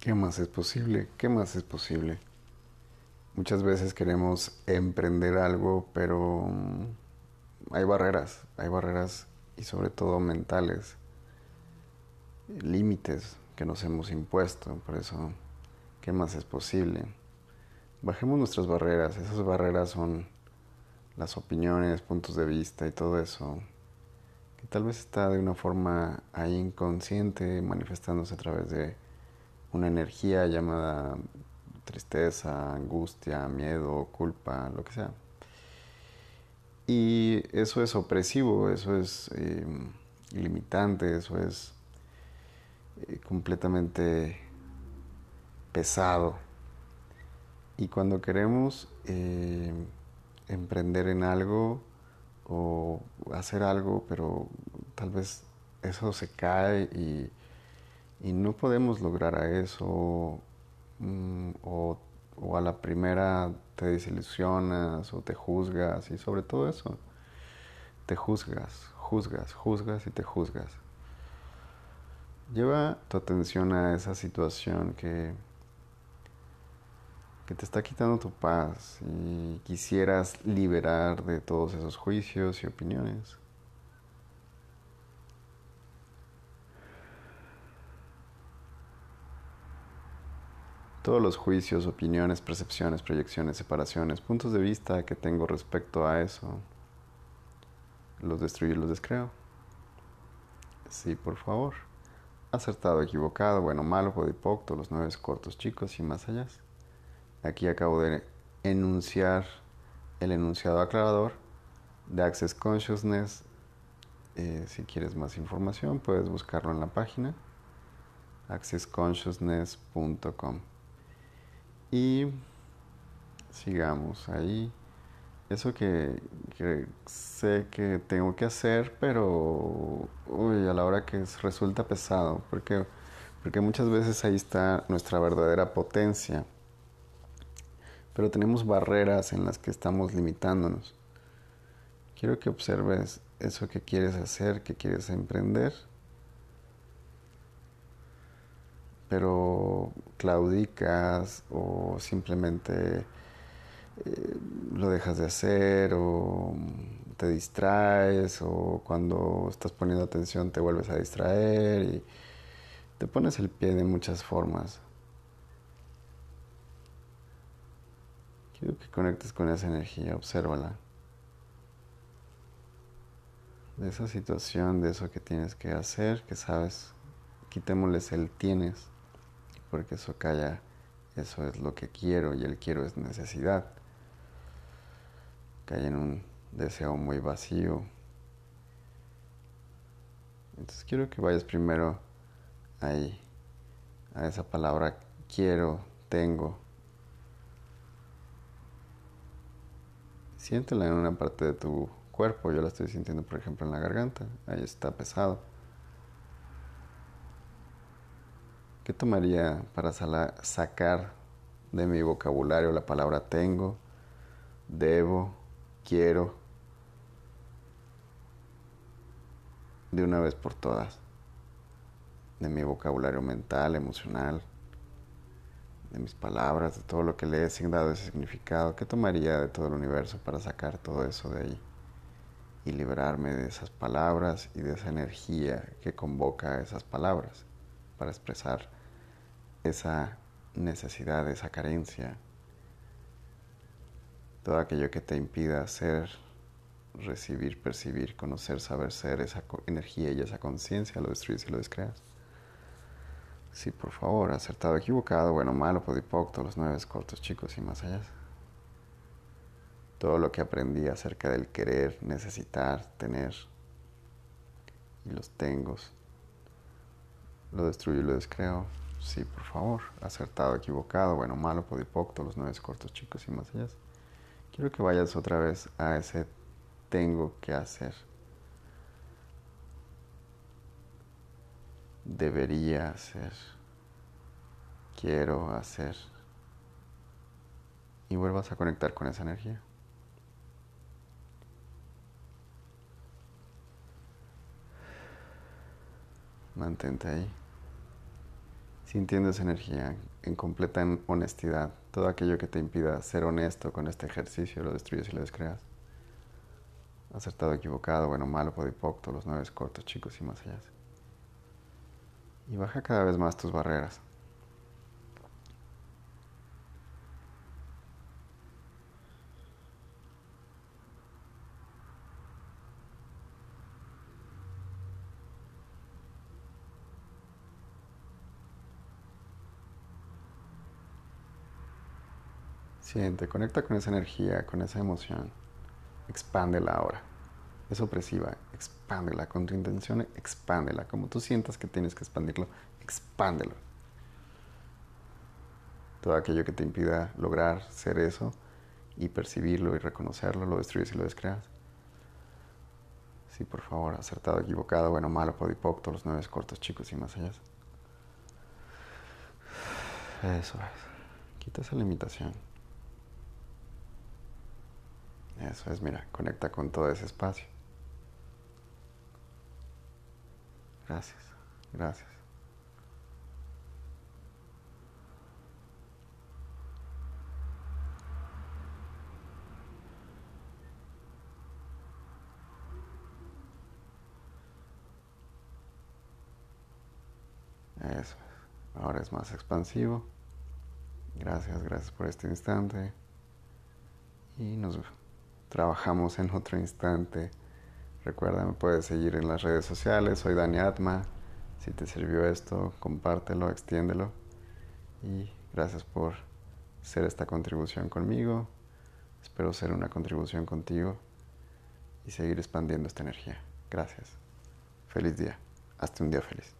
¿Qué más es posible? ¿Qué más es posible? Muchas veces queremos emprender algo, pero mm, hay barreras, hay barreras y sobre todo mentales, límites que nos hemos impuesto. Por eso, ¿qué más es posible? Bajemos nuestras barreras. Esas barreras son las opiniones, puntos de vista y todo eso, que tal vez está de una forma ahí inconsciente manifestándose a través de una energía llamada tristeza, angustia, miedo, culpa, lo que sea. Y eso es opresivo, eso es eh, limitante, eso es eh, completamente pesado. Y cuando queremos eh, emprender en algo o hacer algo, pero tal vez eso se cae y y no podemos lograr a eso mm, o, a la primera te desilusionas o te juzgas y sobre todo eso, te juzgas, juzgas, juzgas y te juzgas. Lleva tu atención a esa situación que, que te está quitando tu paz y quisieras liberar de todos esos juicios y opiniones. Todos los juicios, opiniones, percepciones, proyecciones, separaciones, puntos de vista que tengo respecto a eso, los destruyo y los descreo. Sí, por favor. Acertado, equivocado, bueno, malo, podipocto, los nueve cortos chicos y más allá. Aquí acabo de enunciar el enunciado aclarador de Access Consciousness. Eh, si quieres más información, puedes buscarlo en la página accessconsciousness.com. Y sigamos ahí. Eso que, sé que tengo que hacer, pero a la hora que resulta pesado, porque, porque muchas veces ahí está nuestra verdadera potencia, pero tenemos barreras en las que estamos limitándonos. Quiero que observes eso que quieres hacer, que quieres emprender pero claudicas o simplemente eh, lo dejas de hacer o te distraes o cuando estás poniendo atención te vuelves a distraer y te pones el pie de muchas formas. Quiero que conectes con esa energía, obsérvala. De esa situación, de eso que tienes que hacer, que sabes, quitémosles el tienes porque eso calla, eso es lo que quiero y el quiero es necesidad. Cae en un deseo muy vacío. Entonces quiero que vayas primero ahí, a esa palabra quiero, tengo. Siéntela en una parte de tu cuerpo. Yo la estoy sintiendo, por ejemplo, en la garganta. Ahí está pesado. ¿Qué tomaría para sacar de mi vocabulario la palabra tengo, debo, quiero, de una vez por todas? De mi vocabulario mental, emocional, de mis palabras, de todo lo que le he dado ese significado. ¿Qué tomaría de todo el universo para sacar todo eso de ahí? Y liberarme de esas palabras y de esa energía que convoca esas palabras para expresar esa necesidad, esa carencia, todo aquello que te impida ser, recibir, percibir, conocer, saber ser, esa energía y esa conciencia, lo destruyes y lo descreas. Sí, por favor, acertado, equivocado, bueno, malo, podipocto, los nueve cortos, chicos y más allá. Todo lo que aprendí acerca del querer, necesitar, tener y los tengo, lo destruyo y lo descreo. Sí, por favor. Acertado, equivocado, bueno, malo, podipocto, los nueve cortos chicos y más allá. Quiero que vayas otra vez a ese tengo que hacer. Debería hacer. Quiero hacer. Y vuelvas a conectar con esa energía. Mantente ahí. Sintiendo esa energía en completa honestidad. Todo aquello que te impida ser honesto con este ejercicio lo destruyes y lo descreas. Acertado, equivocado, bueno, malo, podipocto, los nueve cortos, chicos y más allá. Y baja cada vez más tus barreras. Siente, conecta con esa energía, con esa emoción. Expándela ahora. Es opresiva, expándela. Con tu intención, expándela. Como tú sientas que tienes que expandirlo, expándelo. Todo aquello que te impida lograr ser eso y percibirlo y reconocerlo, lo destruyes y lo descreas. Sí, por favor, acertado, equivocado, bueno, malo, podipocto, los nueve cortos, chicos y más allá. Eso es. Quita esa limitación. Eso es, mira, conecta con todo ese espacio. Gracias, gracias. Eso es. Ahora es más expansivo. Gracias, gracias por este instante. Y nos vemos trabajamos en otro instante. Recuerda, me puedes seguir en las redes sociales. Soy Dani Atma. Si te sirvió esto, compártelo, extiéndelo. Y gracias por ser esta contribución conmigo. Espero ser una contribución contigo y seguir expandiendo esta energía. Gracias. Feliz día. Hasta un día feliz.